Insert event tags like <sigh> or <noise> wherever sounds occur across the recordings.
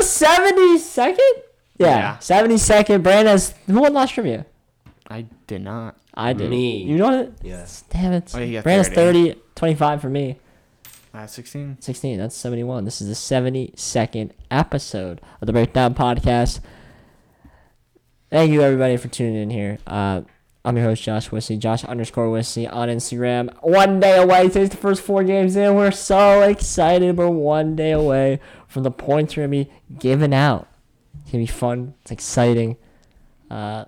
the seventy second. Yeah, Yeah. seventy second. Brandon who won last trivia? I did not. I did. Me. You know it? Yeah. Damn it. Oh, you got Brandon's 30. 30, 25 for me. Uh, 16. 16. That's 71. This is the 72nd episode of the Breakdown Podcast. Thank you, everybody, for tuning in here. Uh, I'm your host, Josh Wissy, Josh underscore Wissy on Instagram. One day away. Today's the first four games in. We're so excited. We're one day away from the points we're going to be giving out. It's going to be fun. It's exciting. Uh,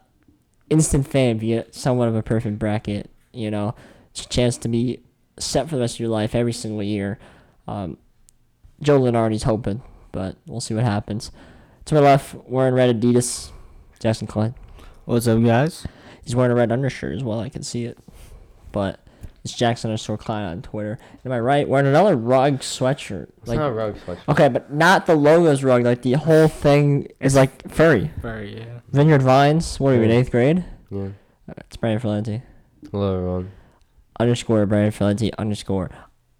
instant fame if you get somewhat of a perfect bracket. You know, it's a chance to be set for the rest of your life every single year. Um, Joe Lunardi's hoping, but we'll see what happens. To my left, wearing red Adidas, Jackson Klein. What's up, guys? He's wearing a red undershirt as well. I can see it. But it's Jackson underscore Klein on Twitter. And to my right, wearing another rug sweatshirt. It's Like, not a rug sweatshirt. okay, but not the logos rug. Like the whole thing is like furry. Very, yeah. Vineyard Vines. What are you in eighth grade? Yeah. Uh, it's Brian Valenti. Hello, everyone. underscore Brian Valenti underscore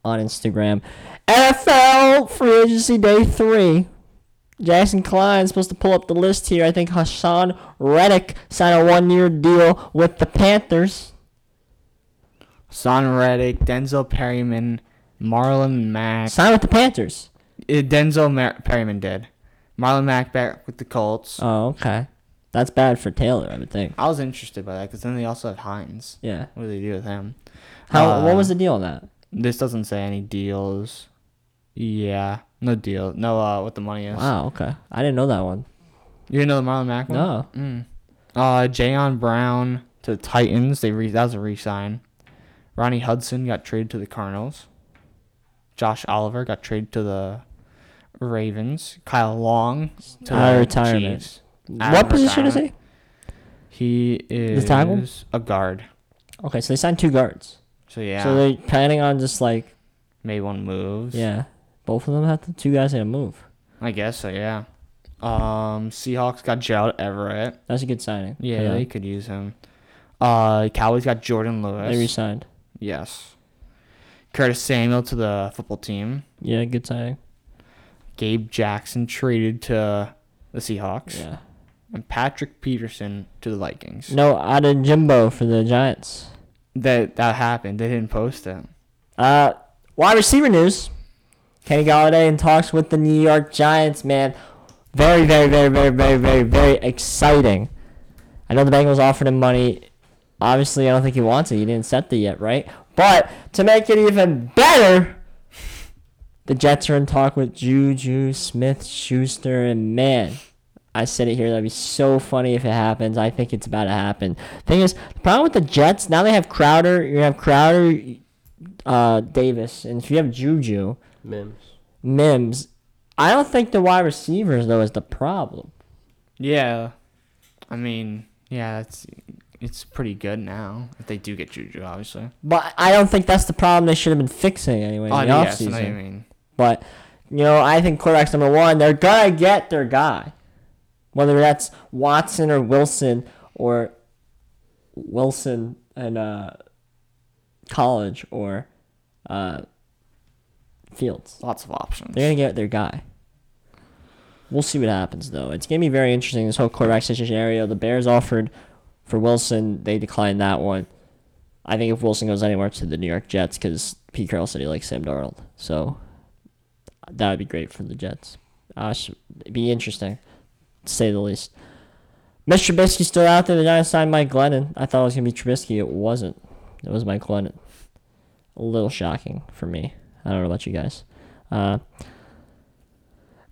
on Instagram. NFL free agency day three. Jackson Klein supposed to pull up the list here. I think Haason Reddick signed a one year deal with the Panthers. Son Reddick, Denzel Perryman, Marlon Mack. Signed with the Panthers. Uh, Denzel Mar- Perryman did. Marlon Mack back with the Colts. Oh, okay. That's bad for Taylor, I would think. I was interested by that because then they also have Hines. Yeah. What do they do with him? How? what Uh, was the deal on that? This doesn't say any deals. Yeah, no deal. No, uh, what the money is. Wow. Okay. I didn't know that one. You didn't know the Marlon Mack one? No. Mm. Uh, Jayon Brown to the Titans. They re- that was a re-sign. Rodney Hudson got traded to the Cardinals. Josh Oliver got traded to the Ravens. Kyle Long to Out of the retirement. Chiefs. Out What of position is he? retirement. He is tackle? a guard. Okay, so they signed two guards. So yeah, So they're planning on just like made one move. yeah, both of them have to. Two guys had to move. I guess so. Yeah. Um, Seahawks got Gerald Everett. That's a good signing. for Yeah, them. they could use him. Uh, Cowboys got Jourdan Lewis. They re-signed. Yes. Curtis Samuel to the football team. Yeah, good signing. Gabe Jackson traded to the Seahawks. Yeah. And Patrick Peterson to the Vikings. No, out of Jimbo for the Giants. That that happened. They didn't post it. Uh, wide receiver news. Kenny Golladay in talks with the New York Giants. Man, very, very, very, very, very, very, very exciting. I know the Bengals offered him money. Obviously, I don't think he wants it. He didn't set the yet, right? But to make it even better, the Jets are in talk with Juju Smith Schuster, and man, I said it here. That'd be so funny if it happens. I think it's about to happen. Thing is, the problem with the Jets now they have Crowder. You have Crowder, uh, Davis, and if you have Juju, Mims. Mims, I don't think the wide receivers though is the problem. Yeah. I mean, yeah, it's it's pretty good now. If they do get Juju, obviously. But I don't think that's the problem they should have been fixing anyway in Oh, the yes, I offseason. know what mean. But you know, I think quarterback's number one. They're gonna get their guy, whether that's Watson or Wilson or Wilson and uh, college or uh, Fields. Lots of options. They're gonna get their guy. We'll see what happens though. It's gonna be very interesting this whole quarterback situation area. The Bears offered for Wilson, they declined that one. I think if Wilson goes anywhere to the New York Jets, because Pete Carroll said he likes Sam Darnold, so that would be great for the Jets. Uh, be interesting, to say the least. Mr. Trubisky's still out there. The Giants signed Mike Glennon. I thought it was gonna be Trubisky. It wasn't. It was Mike Glennon. A little shocking for me. I don't know about you guys. Uh,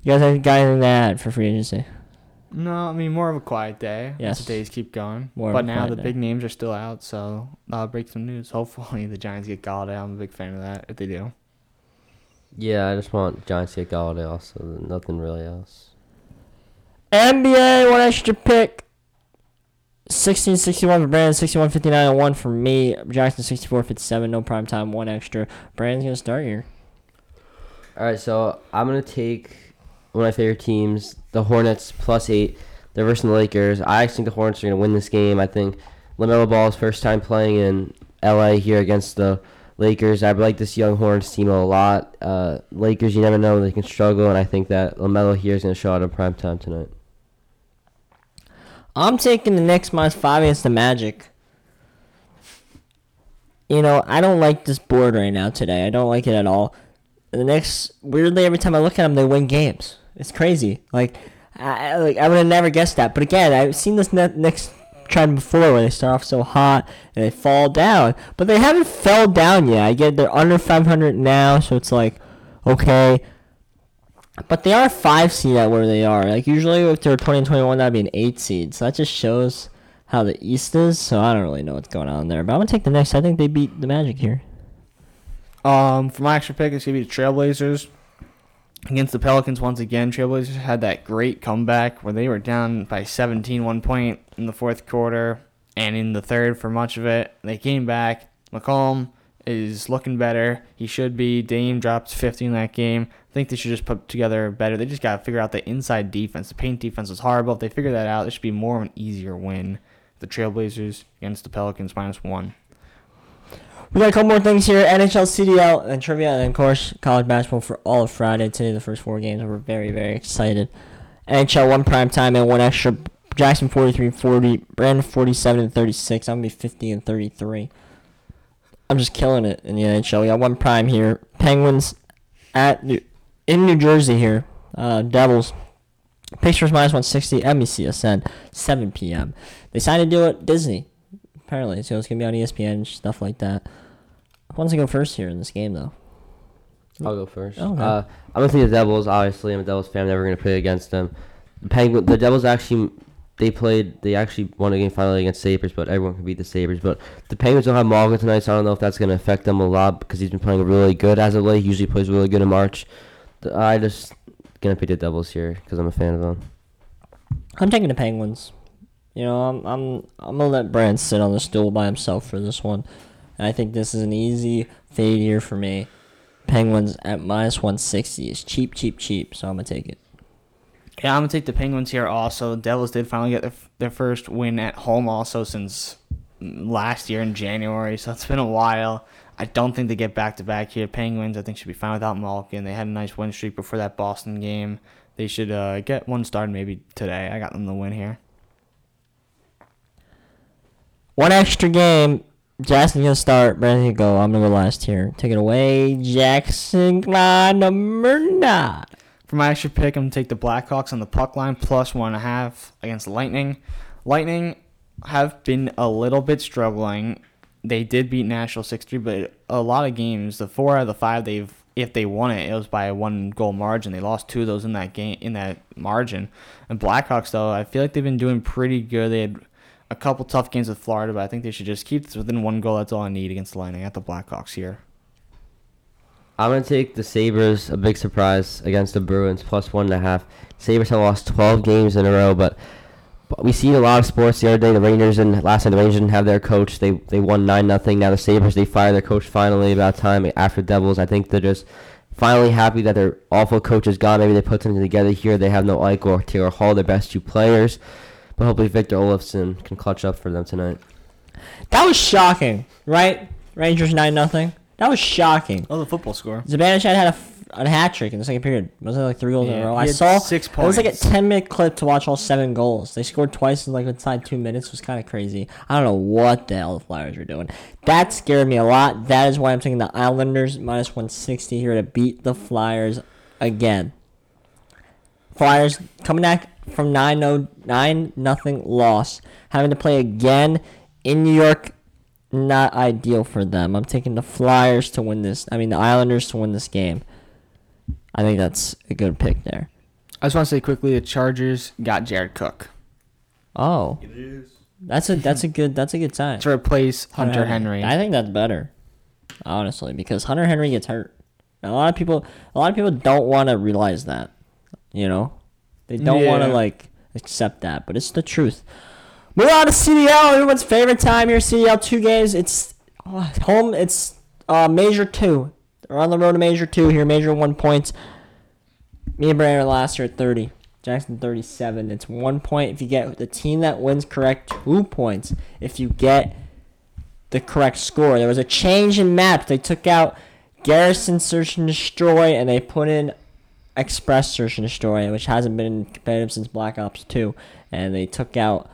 you guys have got anything to add for free agency? No, I mean more of a quiet day. Yes. As the days keep going. More but now the day. big names are still out, so I'll break some news. <laughs> Hopefully the Giants get Golladay. I'm a big fan of that if they do. Yeah, I just want Giants to get Golladay also. Nothing really else. NBA, one extra pick. 1661 for Brandon, 6159 and 1 for me. Jackson 6457, no prime time, one extra. Brandon's going to start here. All right, so I'm gonna take one of my favorite teams, the Hornets, plus eight. They're versus the Lakers. I think the Hornets are gonna win this game. I think Lamelo Ball's first time playing in LA here against the Lakers. I like this young Hornets team a lot. Uh, Lakers, you never know they can struggle, and I think that Lamelo here is going to show out in prime time tonight. I'm taking the Knicks minus five against the Magic. You know, I don't like this board right now today. I don't like it at all. The Knicks, weirdly, every time I look at them, they win games. It's crazy. Like, I, like I would have never guessed that. But again, I've seen this Knicks trend before where they start off so hot and they fall down. But they haven't fell down yet. I get they're under 500 now, so it's like, okay. But they are five seed at where they are. Like usually if they're 20 and 21, that'd be an eight seed. So that just shows how the East is. So I don't really know what's going on there. But I'm gonna take the Knicks. I think they beat the Magic here. Um, for my extra pick, it's gonna be the Trailblazers against the Pelicans once again. Trailblazers had that great comeback where they were down by 17 one point in the fourth quarter and in the third for much of it. They came back. McCollum is looking better. He should be. Dame dropped 50 in that game. I think they should just put together better. They just got to figure out the inside defense. The paint defense was horrible. If they figure that out, it should be more of an easier win. The Trailblazers against the Pelicans minus one. We got a couple more things here: NHL, CDL, and trivia, and of course college basketball for all of Friday. Today, the first four games. We're very, very excited. NHL one prime time and one extra. Jackson 43-40, Brandon 47 and 36. I'm gonna be 50 and 33. I'm just killing it in the NHL. We got one prime here. Penguins at New, in New Jersey here. Uh, Devils. Pictures minus 160. NBCSN 7 p.m. They signed to do it. Disney apparently, so it's gonna be on ESPN stuff like that. Who wants to go first here in this game, though? I'll go first. Okay. Uh, I'm gonna take the Devils. Obviously, I'm a Devils fan. I'm Never gonna play against them. The Penguin. The Devils actually. They played. They actually won a game finally against Sabres, but everyone can beat the Sabres. But the Penguins don't have Malkin tonight, so I don't know if that's gonna affect them a lot because he's been playing really good as of late. He usually plays really good in March. I just gonna pick the Devils here because I'm a fan of them. I'm taking the Penguins. You know, I'm I'm I'm gonna let Brand sit on the stool by himself for this one. And I think this is an easy fade here for me. Penguins at minus 160 is cheap, cheap, cheap. So I'm gonna take it. Yeah, I'm gonna take the Penguins here. Also, Devils did finally get their, their first win at home. Also, since last year in January, so it's been a while. I don't think they get back to back here. Penguins, I think, should be fine without Malkin. They had a nice win streak before that Boston game. They should uh, get one started maybe today. I got them to win here. One extra game. Jackson's gonna start. Brandon, you go. I'm gonna go last here. Take it away, Jackson. Line number nine. For my extra pick, I'm gonna take the Blackhawks on the puck line plus one and a half against Lightning. Lightning have been a little bit struggling. They did beat Nashville six three, but a lot of games, the four out of the five they've if they won it, it was by a one goal margin. They lost two of those in that game in that margin. And Blackhawks though, I feel like they've been doing pretty good. They had a couple tough games with Florida, but I think they should just keep this within one goal. That's all I need against the Lightning at the Blackhawks here. I'm gonna take the Sabres, a big surprise against the Bruins, plus one and a half. Sabres have lost 12 games in a row, but, but we see a lot of sports. The other day, the Rangers and last night the Rangers didn't have their coach. They they won nine nothing. Now the Sabres they fire their coach finally about time after Devils. I think they're just finally happy that their awful coach is gone. Maybe they put something together here. They have no Eichel or Taylor Hall, their best two players, but hopefully Victor Olofsson can clutch up for them tonight. That was shocking, right? Rangers nine nothing. That was shocking. Oh, the football score. Zibanejad had a, f- a hat trick in the second period. Was it like three goals in a Yeah, row? he I had saw six It was like a points. ten minute clip to watch all seven goals. They scored twice in like inside two minutes. It was kind of crazy. I don't know what the hell the Flyers were doing. That scared me a lot. That is why I'm taking the Islanders minus one sixty here to beat the Flyers again. Flyers coming back from 9 9 nothing loss, having to play again in New York. Not ideal for them. I'm taking the Flyers to win this. I mean the Islanders to win this game. I think that's a good pick there. I just want to say quickly, the Chargers got Jared Cook Oh, that's a that's a good that's a good sign. to replace Hunter Henry. I think that's better, honestly, because Hunter Henry gets hurt. And a lot of people, a lot of people don't want to realize that. You know, they don't want to like accept that, but it's the truth. Move on to CDL, everyone's favorite time here. CDL two games. It's oh, home. It's uh, major two. They're on the road to major two here. Major one points. Me and Brandon are last year at thirty. Jackson thirty seven. It's one point if you get the team that wins correct. Two points if you get the correct score. There was a change in maps. They took out Garrison Search and Destroy and they put in Express Search and Destroy, which hasn't been competitive since Black Ops 2. And they took out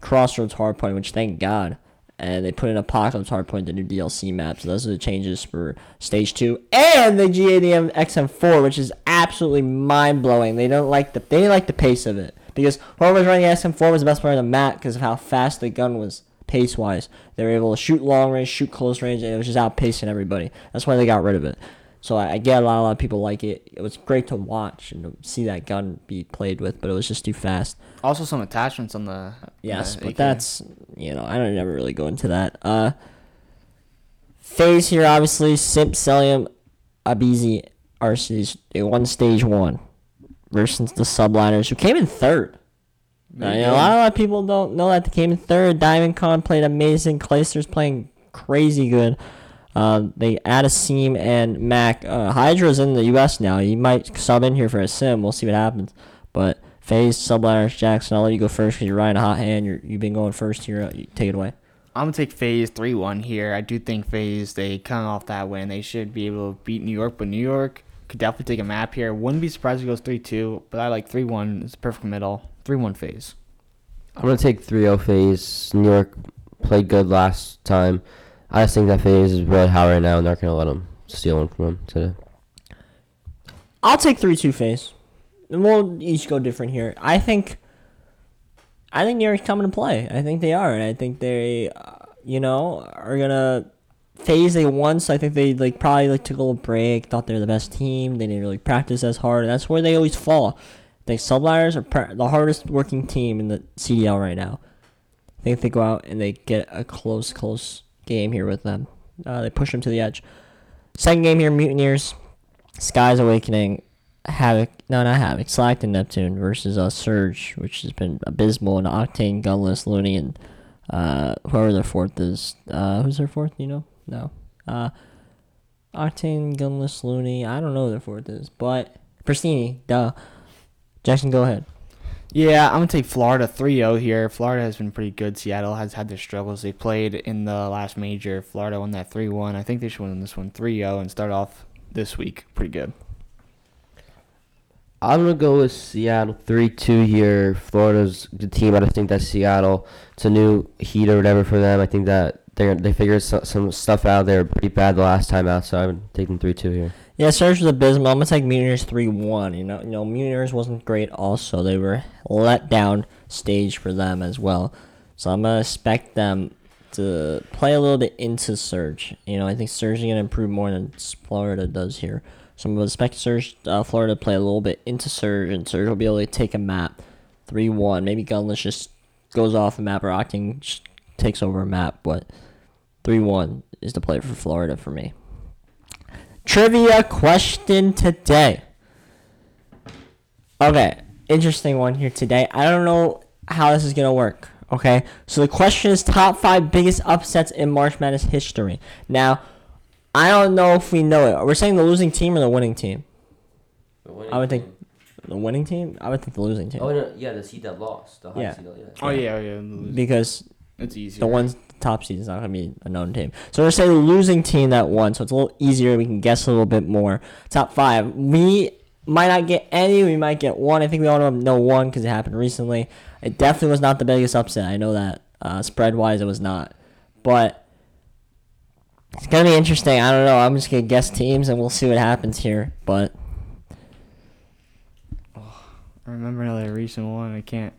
Crossroads Hardpoint, which thank God. And they put in Apocalypse Hardpoint, the new DLC map. So those are the changes for Stage 2. And the GADM XM4, which is absolutely mind blowing. They don't like the they like the pace of it. Because whoever was running the XM4 was the best player on the map because of how fast the gun was pace wise. They were able to shoot long range, shoot close range, and it was just outpacing everybody. That's why they got rid of it. So I, I get a lot, a lot of people like it. It was great to watch and to see that gun be played with, but it was just too fast. Also, some attachments on the. Yes, the but AK. that's you know I don't never really go into that. Uh, FaZe here obviously Simp Cellium, aBeZy, Arceus. They won stage one versus the Subliners who came in third. Uh, you know, a, lot, a lot of people don't know that they came in third. Diamond Con played amazing. Clayster's playing crazy good. Uh, they add a Seam and Mac. Uh, Hydra's in the U.S. now. He might sub in here for a sim. We'll see what happens. But FaZe, Subliners, Jackson, I'll let you go first because you're riding a hot hand. You're, you've been going first here. Uh, you take it away. I'm gonna take FaZe three one here. I do think FaZe they come off that win. They should be able to beat New York, but New York could definitely take a map here. Wouldn't be surprised if it goes three two, but I like three one. It's a perfect middle. Three one FaZe. I'm gonna take 3-0 FaZe. New York played good last time. I just think that FaZe is really high right now, and they're gonna let them steal one from him today. I'll take three two FaZe. And we'll each go different here. I think. I think New York's coming to play. I think they are, and I think they, uh, you know, are gonna phase they won. So I think they like probably like took a little break. Thought they were the best team. They didn't really practice as hard, and that's where they always fall. I think Subliners are pr- the hardest working team in the CDL right now. I think if they go out and they get a close, close game here with them, uh, they push them to the edge. Second game here, Mutineers, Skies Awakening, Havoc, no, not Havoc, Slacked and Neptune versus uh, Surge, which has been abysmal, and Octane, Gunless, Looney, and uh, whoever their fourth is. Uh, who's their fourth? You know? No. Uh, Octane, Gunless, Looney, I don't know who their fourth is, but Pristini, duh. Jackson, go ahead. Yeah, I'm gonna take Florida 3-0 here. Florida has been pretty good. Seattle has had their struggles. They played in the last major. Florida won that 3-1. I think they should win this one 3-0 and start off this week pretty good. I'm gonna go with Seattle three two here. Florida's the team. I just think that Seattle it's a new heat or whatever for them. I think that they they figured so, some stuff out. They were pretty bad the last time out, so I'm taking three two here. Yeah, Surge was abysmal. I'm gonna take Mutineers three one. You know, you know, Mutineers wasn't great. Also, they were let down stage for them as well. So I'm gonna expect them to play a little bit into Surge. You know, I think Surge is gonna improve more than Florida does here. So I'm gonna expect Surge, uh, Florida to play a little bit into Surge, and Surge will be able to take a map three one. Maybe Gunless just goes off a map or Octane takes over a map, but three one is the play for Florida for me. Trivia question today. Okay, interesting one here today. I don't know how this is gonna work. Okay, so the question is top five biggest upsets in March Madness history. Now, I don't know if we know it. We're saying the losing team or the winning team. I would think the winning team. I would think the losing team Oh no, yeah, the seed that lost. The high Yeah. seed, yeah. Oh yeah, oh, yeah. because It's easy. the one's top seed is not gonna be a known team. So we're gonna say the losing team that won, so it's a little easier. We can guess a little bit more. Top five. We might not get any. We might get one. I think we all know- know one because it happened recently. It definitely was not the biggest upset. I know that. Uh, spread wise, it was not. But it's gonna be interesting. I don't know. I'm just gonna guess teams and we'll see what happens here. But I remember another recent one. I can't.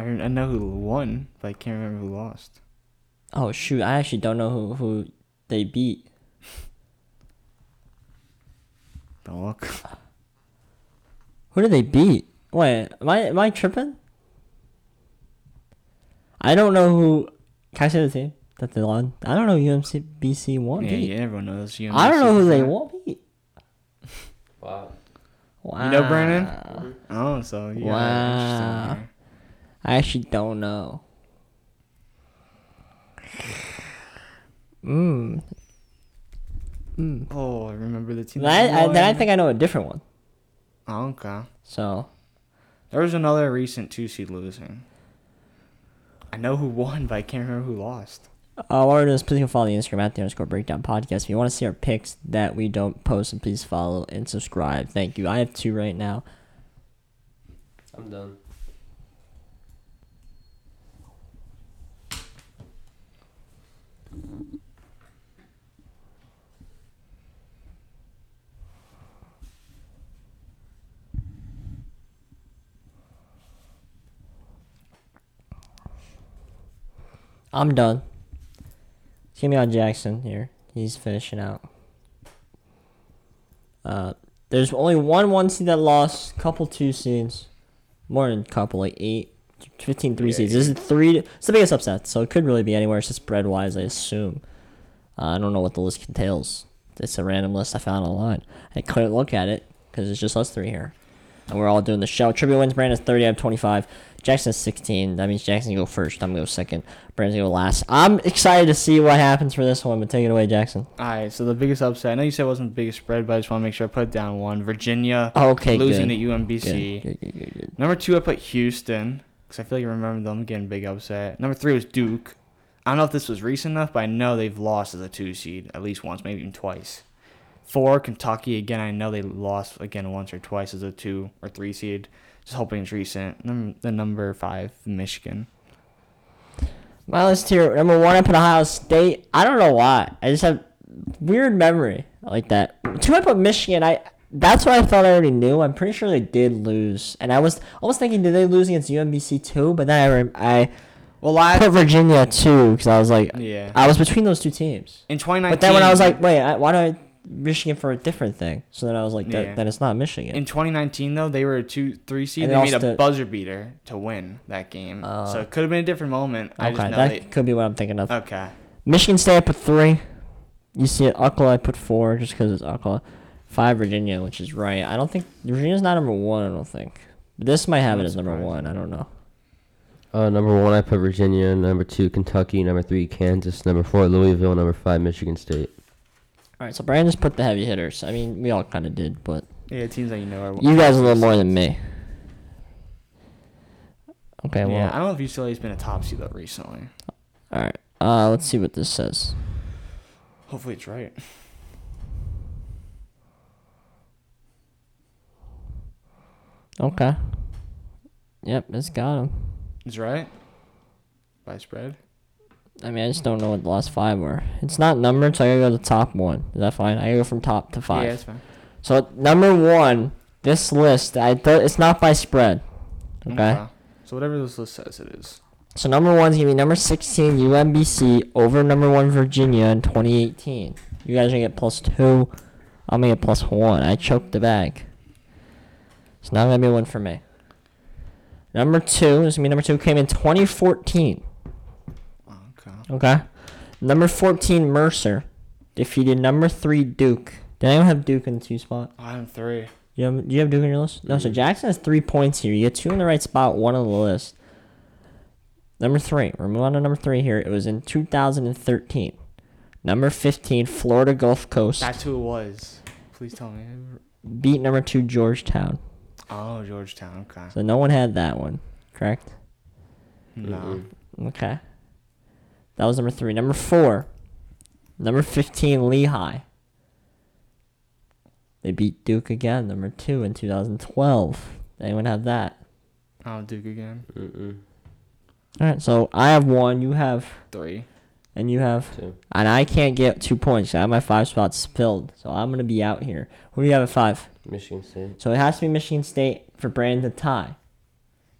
I, I know who won, but I can't remember who lost. oh shoot, I actually don't know who who they beat. <laughs> Don't look. Who did they beat? Wait, am I am I tripping? I don't know who. Can I say the team that they won? I don't know who UMC BC won. Yeah, beat. yeah, everyone knows. You I don't know who they won. Beat. Wow. Wow. You know Brandon? Oh, so yeah. Wow. Interesting here. I actually don't know. Mm. Mm. Oh, I remember the team. Then I, I, then I think I know a different one. Oh, okay. So There was another recent two seed losing. I know who won, but I can't remember who lost. Uh, while we're doing this, please go follow the Instagram at the underscore breakdown podcast. If you want to see our picks that we don't post, and please follow and subscribe. Thank you. I have two right now. I'm done. I'm done. Give Jackson here. He's finishing out. Uh, there's only one one seed that lost, couple two seeds, more than couple, like eight, 15 three Yeah, seeds. This is three. It's the biggest upset, so it could really be anywhere. It's just spread wise, I assume. Uh, I don't know what the list contains. It's a random list I found online. I couldn't look at it because it's just us three here, and we're all doing the show. Trivia wins. Brandon's 30 out of 25. Jackson's 16. That means Jackson go first. I'm gonna go second. Brandon's gonna go last. I'm excited to see what happens for this one, but take it away, Jackson. All right, so the biggest upset. I know you said it wasn't the biggest spread, but I just want to make sure I put it down one. Virginia Okay, losing good. to UMBC. Good, good, good, good. Number two, I put Houston because I feel like I remember them getting big upset. Number three was Duke. I don't know if this was recent enough, but I know they've lost as a two seed at least once, maybe even twice. Four, Kentucky. Again, I know they lost again once or twice as a two or three seed. Just hoping it's recent. Num- The number five, Michigan. My list here, number one, I put Ohio State. I don't know why. I just have weird memory like that. Two, I put Michigan. I that's what I thought I already knew. I'm pretty sure they did lose, and I was almost thinking, did they lose against UMBC too? But then I rem- I Well, I put Virginia too because I was like, yeah. I was between those two teams. In 2019, But then when I was like, wait, I, why do I Michigan for a different thing? So then I was like, that, Yeah. then it's not Michigan. In 2019, though, they were a two, three seed. And They, they made lost a to- buzzer beater to win that game. So it could have been a different moment. I just okay, know that they. could be what I'm thinking of. Okay. Michigan State I put three. You see it, UCLA I put four just because it's UCLA. Five Virginia, which is right. I don't think Virginia's not number one. I don't think. This might have it as number one. I don't know. Uh, number one, I put Virginia. Number two, Kentucky. Number three, Kansas. Number four, Louisville. Number five, Michigan State. All right, so Brian just put the heavy hitters. I mean, we all kind of did, but Yeah, it seems like you know are. you guys a little more than me. Okay, well, Yeah, I don't know if UCLA's been a top seed though recently. all right. Uh, let's see what this says. Hopefully, it's right. Okay. Yep, it's got him. It's right. By spread. I mean, I just don't know what the last five were. It's not numbered, so I gotta go to the top one. Is that fine? I gotta go from top to five. Yeah, it's fine. So number one, this list, I th- it's not by spread. Mm, okay. So whatever this list says, it is. So number one's gonna be number sixteen UMBC over number one Virginia in 2018. You guys are gonna get plus two. I'm gonna get plus one. I choked the bag. It's not gonna be one for me. Number two is gonna be number two came in 2014. Okay. Number 14 Mercer defeated number three Duke. Did anyone have Duke in the two spot? I am three. You have, do you have Duke on your list? No, so mm-hmm. Jackson has three points here. You get two in the right spot, one on the list. Number three. We're moving on to number three here. It was in 2013. Number 15, Florida Gulf Coast That's who it was. Please tell me. beat number two Georgetown. Oh, Georgetown. Okay. So no one had that one, correct? No. Okay. That was number three. Number four. Number 15, Lehigh. They beat Duke again, number two in 2012. Anyone have that? Oh, Duke again. Mm-mm. All right, so I have one, you have, Three. and you have, Two. and I can't get two points. I have my five spots filled, so I'm gonna be out here. Who do you have at five? Michigan State. So it has to be Michigan State for Brandon to tie.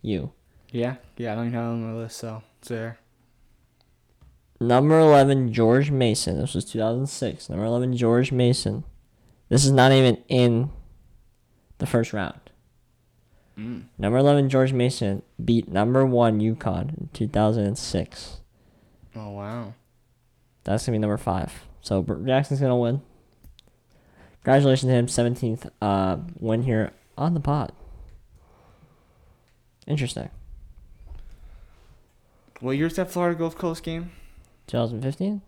You. Yeah. Yeah, I don't even have it on my list, so it's there. Number 11, George Mason. This was 2006. Number 11, George Mason. This is not even in the first round. Mm. Number 11, George Mason beat number 1, UConn in 2006. Oh wow. That's going to be number 5. So Br- Jackson's going to win. Congratulations to him. 17th uh, win here on the pod. Interesting. What year's that Florida Gulf Coast game? 2015?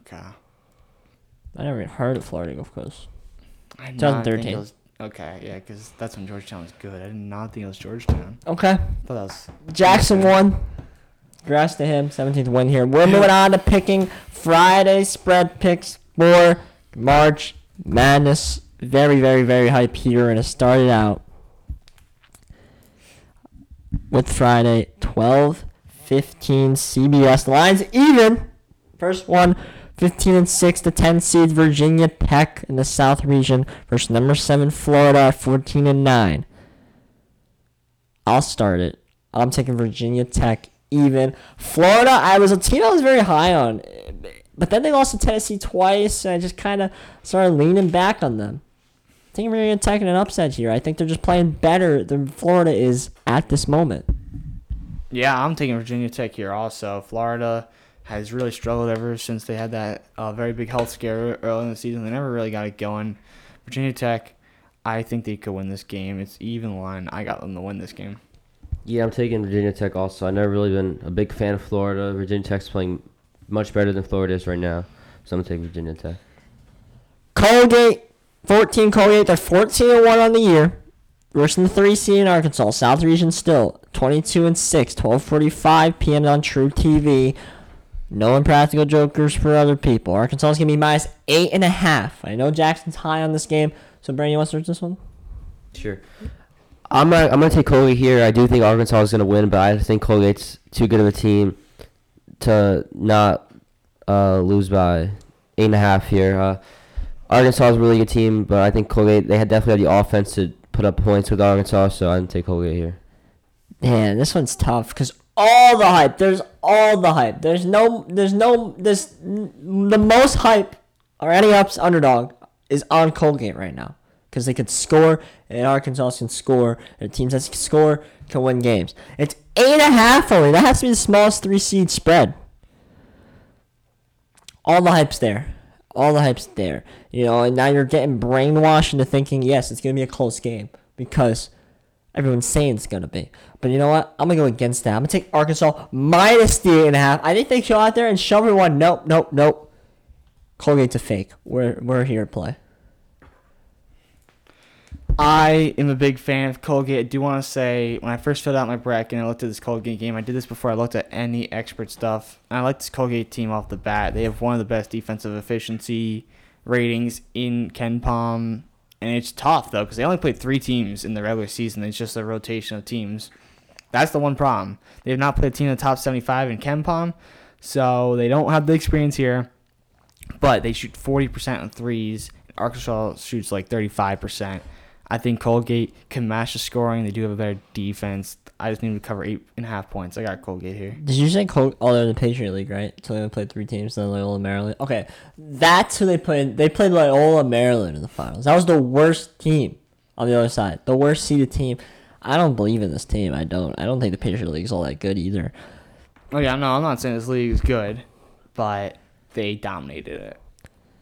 Okay. I never even heard of Florida Gulf Coast. I did not think 2013. it was- Okay, yeah, because that's when Georgetown was good. I did not think it was Georgetown. Okay. Thought that was. Jackson won. Congrats to him. 17th win here. We're moving on to picking Friday spread picks for March Madness. Very, very, very hype here. And it started out with Friday 12 15 CBS lines even. First one 15 and 6 to 10 seeds Virginia Tech in the South region versus number 7 Florida at 14 and 9. I'll start it. I'm taking Virginia Tech even. Florida, I was a team I was very high on. But then they lost to Tennessee twice, and I just kind of started leaning back on them. I think Virginia Tech in an upset here. I think they're just playing better than Florida is at this moment. Yeah, I'm taking Virginia Tech here also. Florida has really struggled ever since they had that uh, very big health scare early in the season. They never really got it going. Virginia Tech, I think they could win this game. It's even line. I got them to win this game. Yeah, I'm taking Virginia Tech also. I've never really been a big fan of Florida. Virginia Tech's playing much better than Florida is right now. So I'm going to take Virginia Tech. Colgate, 14 Colgate. They're 14 and 1 on the year. Versus the 3 seed in Arkansas. South region still 22 and 6. 12:45 p.m. on True TV. No impractical jokers for other people. Arkansas is gonna be minus eight and a half. I know Jackson's high on this game. So Brandon, you want to start this one? Sure. I'm not, I'm gonna take Colgate here. I do think Arkansas is gonna win, but I think Colgate's too good of a team to not uh, lose by eight and a half here. Uh, Arkansas is a really good team, but I think Colgate they had definitely had the offense to put up points with Arkansas, so I'm gonna take Colgate here. Man, this one's tough because all the hype. There's all the hype. There's no. There's no. N- the most hype or any ups underdog is on Colgate right now because they could score and Arkansas can score and teams that can score can win games. It's eight and a half only. That has to be the smallest three seed spread. All the hype's there. All the hype's there. You know, and now you're getting brainwashed into thinking, yes, it's gonna be a close game because everyone's saying it's gonna be. But you know what? I'm gonna go against that. I'm gonna take Arkansas minus the eight and a half. I think they go out there and show everyone, nope, nope, nope. Colgate's a fake. We're we're here to play. I am a big fan of Colgate. I do want to say when I first filled out my bracket and I looked at this Colgate game, I did this before I looked at any expert stuff. And I like this Colgate team off the bat. They have one of the best defensive efficiency ratings in KenPom. And it's tough, though, because they only played three teams in the regular season. It's just a rotation of teams. That's the one problem. They have not played a team in the top 75 in KenPom, so they don't have the experience here. But they shoot 40% on threes. Arkansas shoots like 35%. I think Colgate can match the scoring. They do have a better defense. I just need to cover eight and a half points. I got Colgate here. Did you say Col- oh they're in the Patriot League, right? So they only played three teams, then Loyola Maryland. Okay. That's who they played they played Loyola Maryland in the finals. That was the worst team on the other side. The worst seeded team. I don't believe in this team. I don't. I don't think the Patriot League is all that good either. Oh yeah, no, I'm not saying this league is good, but they dominated it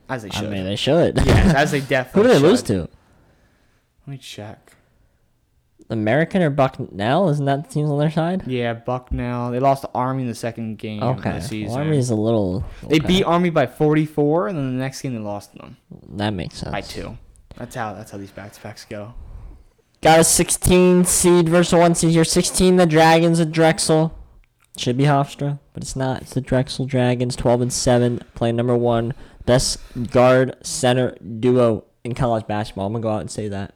as they should. I should. mean, they should. yes, as they definitely. <laughs> Who did they lose to? Let me check. American or Bucknell? Isn't that the teams on their side? Yeah, Bucknell. They lost to Army in the second game of Okay. the season. Well, Army's a little. They beat Army by 44, and then the next game they lost to them That makes sense. by two. That's how that's how these back to backs go. Got a 16 seed versus a 1 seed here. 16, the Dragons at Drexel. Should be Hofstra, but it's not. It's the Drexel Dragons, 12 and 7, playing number one. Best guard center duo in college basketball. I'm going to go out and say that.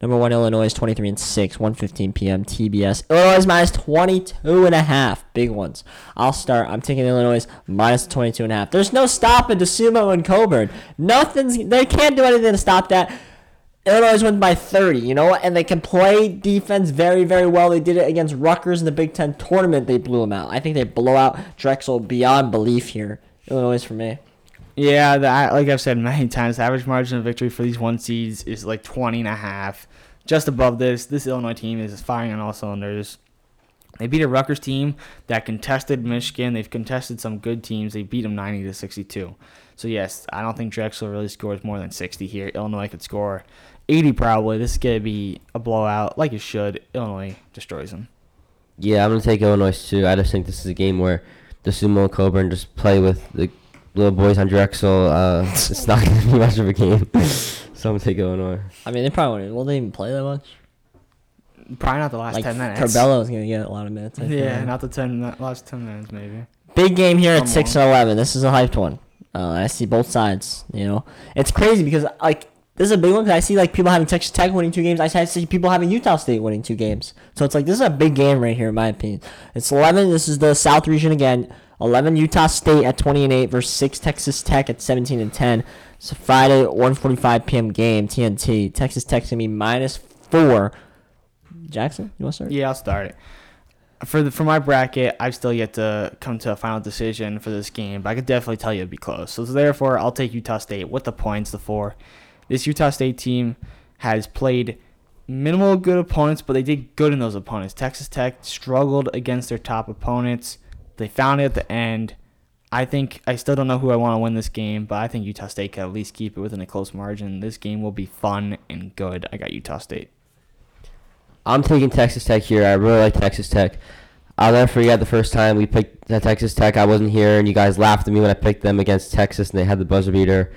Number one, Illinois is 23 and 6, 1:15 p.m. TBS. Illinois is minus 22 and a half. Big ones. I'll start. I'm taking Illinois minus 22 and a half. There's no stopping Dosunmu and Cockburn. Nothing's. They can't do anything to stop that. Illinois wins by 30, you know what? And they can play defense very, very well. They did it against Rutgers in the Big Ten tournament. They blew them out. I think they blow out Drexel beyond belief here. Illinois for me. Yeah, that like I've said many times, the average margin of victory for these one seeds is like 20 and a half. Just above this, this Illinois team is firing on all cylinders. They beat a Rutgers team that contested Michigan. They've contested some good teams. They beat them 90 to 62. So yes, I don't think Drexel really scores more than 60 here. Illinois could score 80 probably. This is gonna be a blowout, like it should. Illinois destroys them. Yeah, I'm gonna take Illinois too. I just think this is a game where the Sumo and Cockburn just play with the little boys on Drexel. Uh, <laughs> it's not gonna be much of a game. <laughs> so I'm gonna take Illinois. I mean, they probably won't. Will they even play that much? Probably not the last like ten minutes. Curbelo's gonna get a lot of minutes. I feel Yeah, like. not the ten mi- last ten minutes maybe. Big game here at Come six and eleven. This is a hyped one. Uh, I see both sides. You know, it's crazy because like this is a big one because I see like people having Texas Tech winning two games. I see people having Utah State winning two games. So it's like this is a big game right here in my opinion. It's eleven. This is the South region again. Eleven Utah State at twenty and eight versus six Texas Tech at seventeen and ten. It's a Friday one forty five p.m. game. TNT. Texas Tech's gonna be minus four. Jackson, you want to start? Yeah, I'll start it. For the for my bracket, I've still yet to come to a final decision for this game, but I could definitely tell you it'd be close. So therefore, I'll take Utah State with the points, the four. This Utah State team has played minimal good opponents, but they did good in those opponents. Texas Tech struggled against their top opponents. They found it at the end. I think I still don't know who I want to win this game, but I think Utah State can at least keep it within a close margin. This game will be fun and good. I got Utah State. I'm taking Texas Tech here. I really like Texas Tech. I'll never forget the first time we picked Texas Tech. I wasn't here, and you guys laughed at me when I picked them against Texas, and they had the buzzer beater.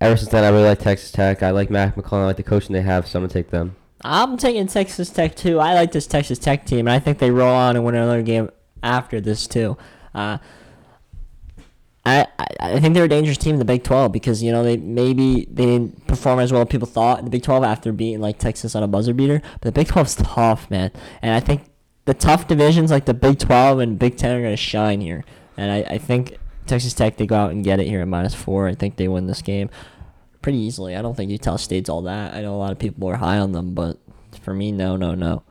Ever since then, I really like Texas Tech. I like Mac McClung. I like the coaching they have, so I'm gonna take them. I'm taking Texas Tech too. I like this Texas Tech team, and I think they roll on and win another game after this too. Uh, I, I think they're a dangerous team in the Big 12 because you know they maybe they didn't perform as well as people thought in the Big 12 after beating like Texas on a buzzer beater. But the Big 12 is tough, man, and I think the tough divisions like the Big 12 and Big 10 are gonna shine here. And I, I think Texas Tech they go out and get it here at minus four. I think they win this game pretty easily. I don't think Utah State's all that. I know a lot of people are high on them, but for me, no, no, no.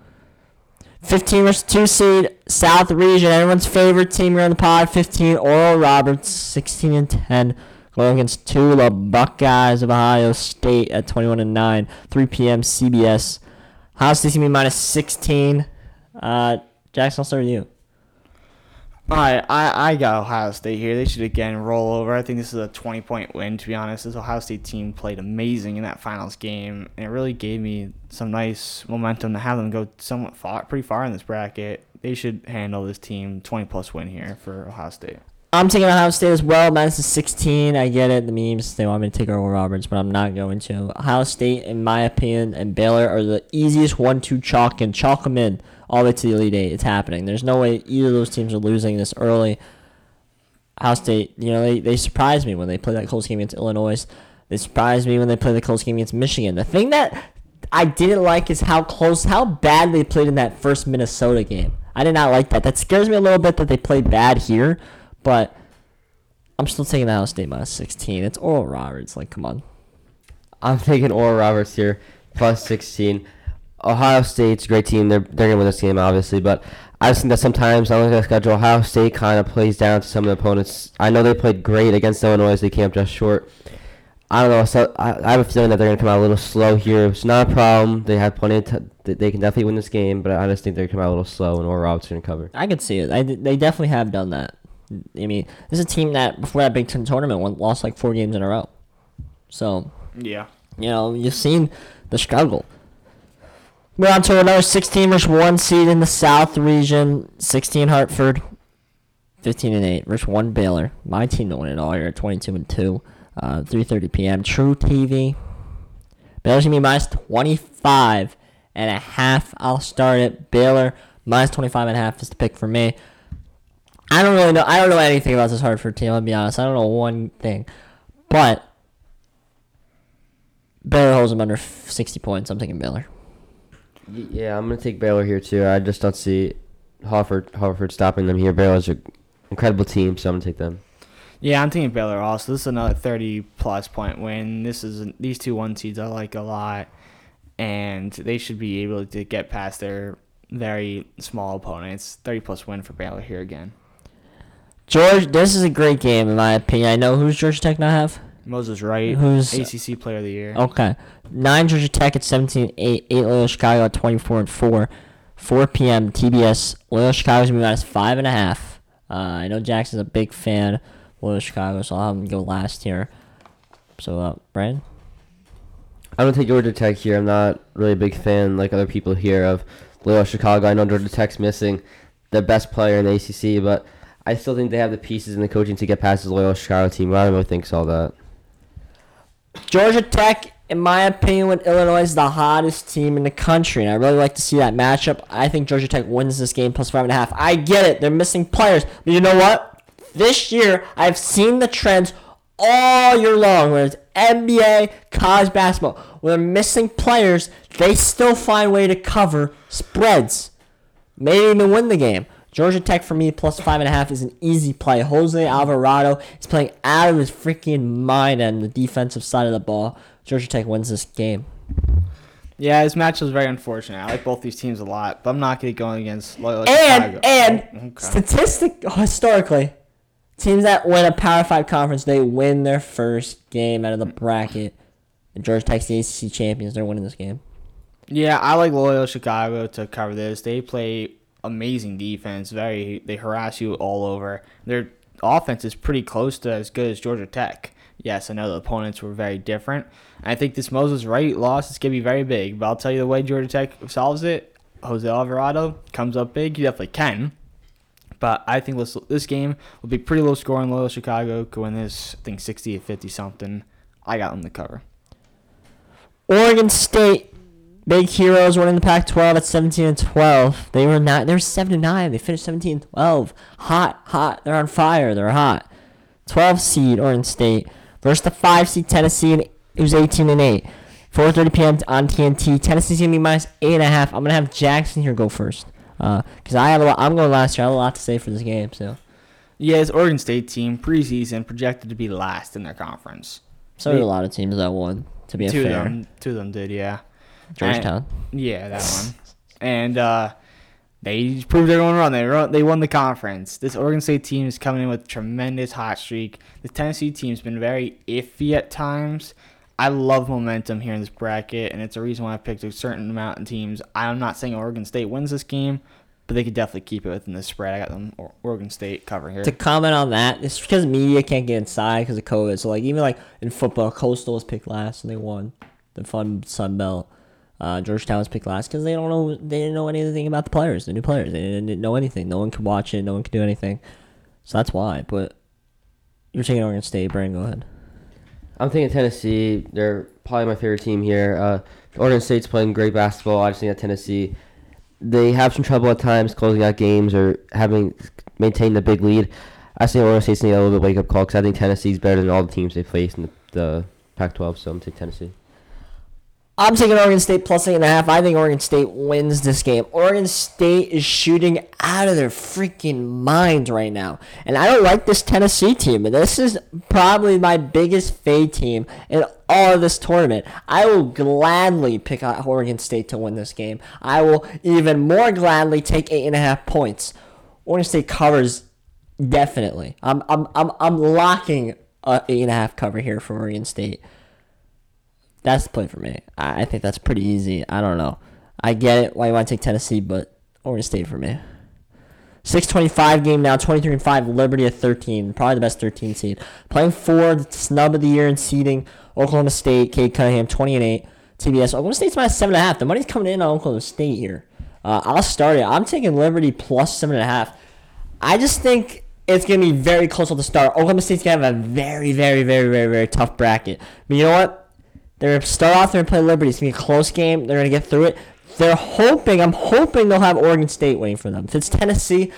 15 versus 2 seed, South Region. Everyone's favorite team here on the pod. 15, Oral Roberts. 16 and 10. Going against two the Buckeyes of Ohio State at 21 and 9. 3 p.m. CBS. Ohio State's going to be minus 16. Uh, Jackson, I'll start with you. All right, I, I got Ohio State here. They should again roll over. I think this is a 20 point win, to be honest. This Ohio State team played amazing in that finals game, and it really gave me some nice momentum to have them go somewhat far, pretty far in this bracket. They should handle this team 20 plus win here for Ohio State. I'm taking Ohio State as well. Minus the 16. I get it. The memes, they want me to take Oral Roberts, but I'm not going to. Ohio State, in my opinion, and Baylor are the easiest one to chalk and chalk them in all the way to the Elite Eight. It's happening. There's no way either of those teams are losing this early. Ohio State, you know, they, they surprised me when they played that close game against Illinois. They surprised me when they played the close game against Michigan. The thing that I didn't like is how close, how bad they played in that first Minnesota game. I did not like that. That scares me a little bit that they played bad here, but I'm still taking Ohio State minus 16. It's Oral Roberts. Like, come on. I'm taking Oral Roberts here, plus 16. Ohio State's a great team. They're they're gonna win this game, obviously, but I just think that sometimes on the schedule, Ohio State kind of plays down to some of the opponents. I know they played great against Illinois. They came up just short. I don't know. So I, I have a feeling that they're gonna come out a little slow here. It's not a problem. They have plenty of. T- they- they can definitely win this game, but I just think they're gonna come out a little slow, and Oral Roberts are gonna cover. I could see it. I, they definitely have done that. I mean, this is a team that, before that Big Ten tournament, won, lost like four games in a row. So, Yeah. you know, you've seen the struggle. We're on to another 16 versus 1 seed in the South region. 16 Hartford, 15 and 8 versus 1 Baylor. My team to win it all here at 22 and 2. Uh, 3.30 p.m. True TV. Baylor's going to be minus 25 and a half. I'll start it. Baylor minus 25 and a half is the pick for me. I don't really know. I don't know anything about this Hartford team. I'll be honest. I don't know one thing. But Baylor holds them under 60 points. I'm taking Baylor. Y- Yeah, I'm gonna take Baylor here too. I just don't see Harvard Harvard stopping them here. Baylor's an incredible team, so I'm gonna take them. Yeah, I'm thinking Baylor also. This is another 30 plus point win. This is these two one seeds I like a lot, and they should be able to get past their very small opponents. 30 plus win for Baylor here again. George, this is a great game in my opinion. I know who's Georgia Tech not have. Moses Wright, Who's- ACC Player of the Year. Okay, nine Georgia Tech at 17 8, 8 Loyola Chicago at 24 and 4. 4 p.m. TBS. Loyola Chicago's gonna be minus five and a half. Uh, I know Jackson's a big fan of Loyola Chicago, so I'll have him go last here. So, uh, Brandon? I'm gonna take Georgia Tech here. I'm not really a big fan, like other people here, of Loyola Chicago. I know Georgia Tech's missing their best player in the ACC, but I still think they have the pieces and the coaching to get past the Loyola Chicago team. I don't really think all that. Georgia Tech in my opinion, with Illinois is the hottest team in the country, and I really like to see that matchup. I think Georgia Tech wins this game plus five and a half. I get it; they're missing players, but you know what? This year, I've seen the trends all year long, whether it's NBA, college basketball. When they're missing players, they still find a way to cover spreads. Maybe even win the game. Georgia Tech for me plus five and a half is an easy play. Jose Alvarado is playing out of his freaking mind on the defensive side of the ball. Georgia Tech wins this game. Yeah, this match was very unfortunate. I like both these teams a lot, but I'm not going to go against Loyola And Chicago. and Oh, okay. statistic historically, teams that win a Power Five conference they win their first game out of the bracket. And Georgia Tech's the ACC champions. They're winning this game. Yeah, I like Loyola Chicago to cover this. They play amazing defense. Very, they harass you all over. Their offense is pretty close to as good as Georgia Tech. Yes, I know the opponents were very different. I think this Moses Wright loss is gonna be very big. But I'll tell you the way Georgia Tech solves it. Jose Alvarado comes up big. He definitely can. But I think this this game will be pretty low scoring. Loyola Chicago could win this. I think sixty to fifty something. I got them to cover. Oregon State, big heroes winning the Pac-12 at 17 and 12. They were not. They were 7 and 9. They finished 17 and 12. Hot, hot. They're on fire. They're hot. 12 seed Oregon State versus the 5 seed Tennessee, and it was 18 and 8. 4:30 p.m. on TNT. Tennessee's gonna be minus eight and a half. I'm gonna have Jackson here go first, uh, cause I have a lot. I'm going last year. I have a lot to say for this game. So, Yeah, it's Oregon State team preseason projected to be last in their conference. so a lot of teams that won. To be two fair, of them, two of them did, yeah. Georgetown. Yeah, that one. And uh, they proved they're going to run. They run, They won the conference. This Oregon State team is coming in with tremendous hot streak. The Tennessee team's been very iffy at times. I love momentum here in this bracket, and it's a reason why I picked a certain amount of teams. I'm not saying Oregon State wins this game, but they could definitely keep it within the spread. I got them Oregon State cover here. to comment on that, it's because media can't get inside because of COVID. So like even like in football, Coastal was picked last and they won the fun Sun Belt. Uh, Georgetown was picked last because they don't know they didn't know anything about the players, the new players. They didn't know anything. No one could watch it. No one could do anything. So that's why. But you're taking Oregon State, Brandon. Go ahead. I'm thinking Tennessee. They're probably my favorite team here. Uh, Oregon State's playing great basketball. I just think that Tennessee, they have some trouble at times closing out games or having maintained the big lead. I think Oregon State's need a little bit wake up call because I think Tennessee's better than all the teams they faced in the, the Pac-12. So I'm taking Tennessee. I'm taking Oregon State plus eight and a half. I think Oregon State wins this game. Oregon State is shooting out of their freaking minds right now. And I don't like this Tennessee team. This is probably my biggest fade team in all of this tournament. I will gladly pick out Oregon State to win this game. I will even more gladly take eight and a half points. Oregon State covers definitely. I'm I'm I'm, I'm locking a eight and a half cover here for Oregon State. That's the play for me. I, I think that's pretty easy. I don't know. I get it why you want to take Tennessee, but Oregon State for me. 625 game now, 23 and 5, Liberty at 13, probably the best 13 seed. Playing for the snub of the year in seeding, Oklahoma State, Cade Cunningham, 20 and 8. TBS, Oklahoma State's minus 7.5. The money's coming in on Oklahoma State here. Uh, I'll start it. I'm taking Liberty plus 7.5. I just think it's going to be very close at the start. Oklahoma State's going to have a very, very, very, very, very tough bracket. But you know what? They're going start off there and play Liberty. It's going to be a close game. They're going to get through it. They're hoping, I'm hoping they'll have Oregon State waiting for them. If it's Tennessee,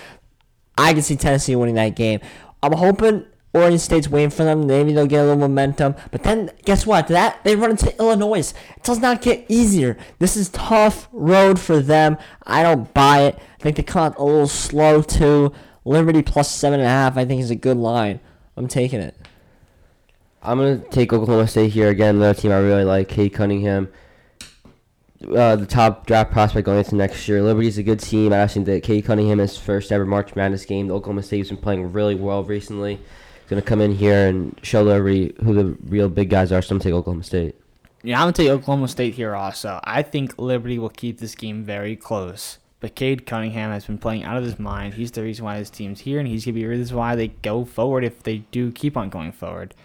I can see Tennessee winning that game. I'm hoping Oregon State's waiting for them. Maybe they'll get a little momentum. But then, guess what? That they run into Illinois. It does not get easier. This is tough road for them. I don't buy it. I think they come out a little slow too. Liberty plus seven and a half. I think is a good line. I'm taking it. I'm gonna take Oklahoma State here again. Another team I really like. Cade Cunningham, uh, the top draft prospect going into next year. Liberty's a good team. I think that Cade Cunningham is first ever March Madness game. The Oklahoma State's been playing really well recently. He's gonna come in here and show Liberty who the real big guys are. So I'm gonna take Oklahoma State. Yeah, I'm gonna take Oklahoma State here also. I think Liberty will keep this game very close. But Cade Cunningham has been playing out of his mind. He's the reason why his team's here, and he's gonna be the reason why they go forward if they do keep on going forward.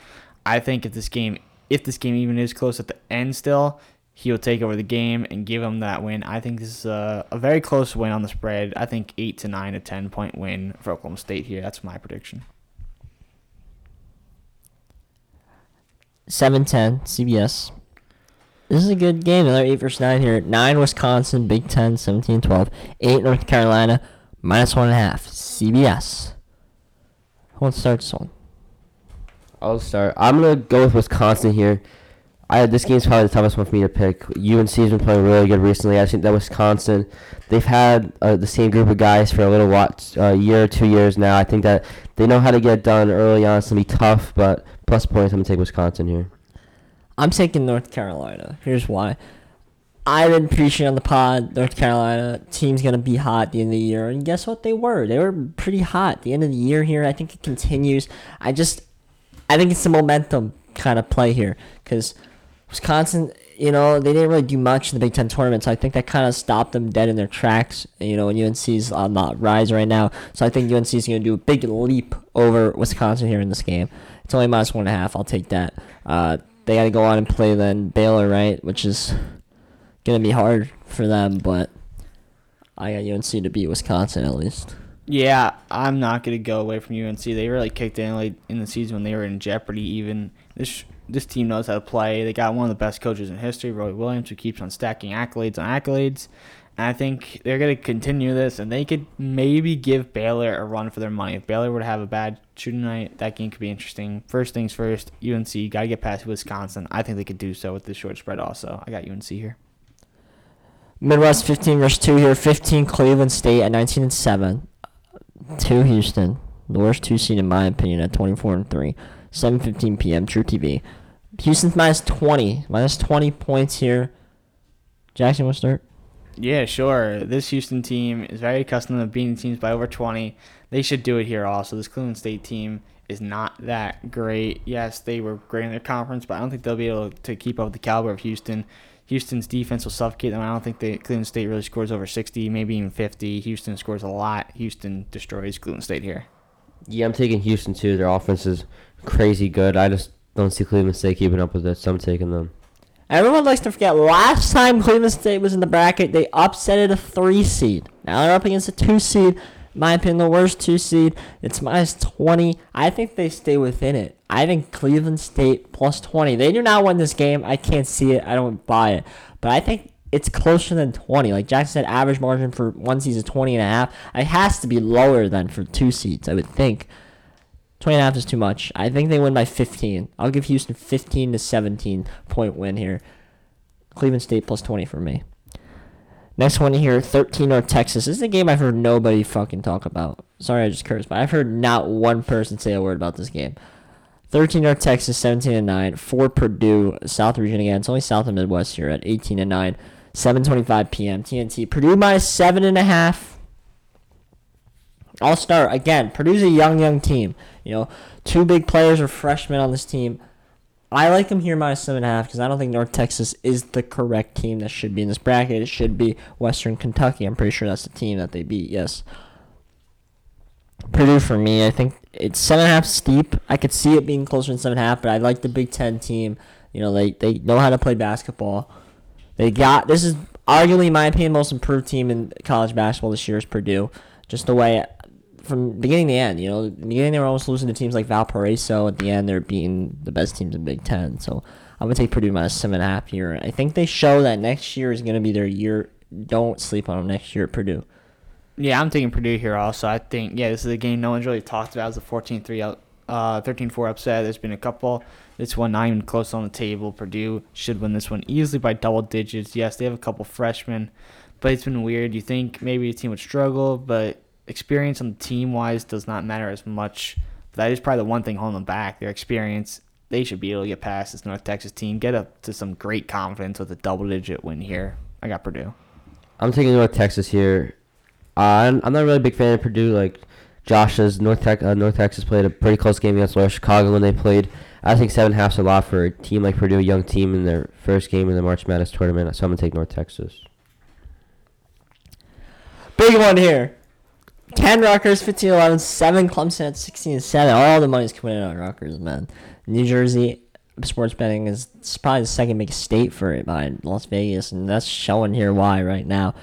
I think if this game, if this game even is close at the end, still he'll take over the game and give them that win. I think this is a, a very close win on the spread. I think eight to nine a ten point win for Oklahoma State here. That's my prediction. 710 CBS. This is a good game. Another 8 versus 9 here. 9 Wisconsin, Big 10, 17 12. 8 North Carolina, minus 1.5. CBS. Who wants to start this one? I'll start. I'm gonna go with Wisconsin here. I this game's probably the toughest one for me to pick. UNC's been playing really good recently. I think that Wisconsin, they've had uh, the same group of guys for a little while, uh, year or two years now. I think that they know how to get it done early on. It's gonna be tough, but plus points. I'm gonna take Wisconsin here. I'm taking North Carolina. Here's why. I've been preaching on the pod. North Carolina team's gonna be hot at the end of the year, and guess what? They were. They were pretty hot at the end of the year here. I think it continues. I just, I think it's the momentum kind of play here because Wisconsin, you know, they didn't really do much in the Big Ten tournament, so I think that kind of stopped them dead in their tracks. You know, and UNC's on the rise right now, so I think UNC is going to do a big leap over Wisconsin here in this game. It's only minus one and a half. I'll take that. Uh, they got to go on and play then Baylor, right, which is going to be hard for them, but I got UNC to beat Wisconsin at least. Yeah, I'm not gonna go away from UNC. They really kicked in late in the season when they were in jeopardy. Even this this team knows how to play. They got one of the best coaches in history, Roy Williams, who keeps on stacking accolades on accolades. And I think they're gonna continue this, and they could maybe give Baylor a run for their money. If Baylor were to have a bad shooting night, that game could be interesting. First things first, UNC got to get past Wisconsin. I think they could do so with this short spread. Also, I got UNC here. Midwest 15 versus 2 here. 15 Cleveland State at 19 and 7. 2 Houston. The worst two seed in my opinion at 24 and 3. 7:15 p.m. truTV. Houston's minus 20. Minus 20 points here. Jackson, will start. Yeah, sure. This Houston team is very accustomed to beating teams by over 20. They should do it here also. This Cleveland State team is not that great. Yes, they were great in their conference, but I don't think they'll be able to keep up with the caliber of Houston. Houston's defense will suffocate them. I don't think they, Cleveland State really scores over 60, maybe even 50. Houston scores a lot. Houston destroys Cleveland State here. Yeah, I'm taking Houston too. Their offense is crazy good. I just don't see Cleveland State keeping up with it, so I'm taking them. Everyone likes to forget last time Cleveland State was in the bracket, they upsetted a three seed. Now they're up against a two seed. My opinion, the worst two seed. It's minus 20. I think they stay within it. I think Cleveland State plus 20. They do not win this game. I can't see it. I don't buy it. But I think it's closer than 20. Like Jackson said, average margin for one seed is 20 and a half. It has to be lower than for two seeds, I would think. 20 and a half is too much. I think they win by 15. I'll give Houston 15 to 17 point win here. Cleveland State plus 20 for me. Next one here, 13 North Texas. This is a game I've heard nobody fucking talk about. Sorry, I just cursed, but I've heard not one person say a word about this game. 13 North Texas, 17 and 9. For Purdue, South region again. It's only South and Midwest here at 18 and 9. 7:25 p.m. TNT. Purdue minus seven and a half. I'll start again. Purdue's a young, young team. You know, two big players are freshmen on this team. I like them here minus seven and a half because I don't think North Texas is the correct team that should be in this bracket. It should be Western Kentucky. I'm pretty sure that's the team that they beat. Yes. Purdue for me, I think it's seven and a half steep. I could see it being closer than seven and a half, but I like the Big Ten team. You know, they they know how to play basketball. They got this is arguably, my opinion, most improved team in college basketball this year is Purdue. Just the way from beginning to end, you know, the beginning they were almost losing to teams like Valparaiso. At the end, they're beating the best teams in Big Ten. So I'm gonna take Purdue minus seven and a half here. I think they show that next year is gonna be their year. Don't sleep on them next year at Purdue. Yeah, I'm taking Purdue here also. I think, yeah, this is a game no one's really talked about as a 14 3 uh, 13-4 upset. There's been a couple. This one not even close on the table. Purdue should win this one easily by double digits. Yes, they have a couple freshmen, but it's been weird. You think maybe a team would struggle, but experience on the team wise does not matter as much. But That is probably the one thing holding them back. Their experience. They should be able to get past this North Texas team, get up to some great confidence with a double digit win here. I got Purdue. I'm taking North Texas here. Uh, I'm, I'm not really a big fan of Purdue. Like Josh says, North, Tech, uh, North Texas played a pretty close game against Loyola Chicago when they played. I think seven halves a lot for a team like Purdue, a young team in their first game in the March Madness tournament. So I'm gonna take North Texas. Big one here. 10 Rutgers, 15 11, 7 Clemson at 16 7. All the money's coming in on Rutgers, man. New Jersey sports betting is probably the second biggest state for it behind Las Vegas, and that's showing here why right now.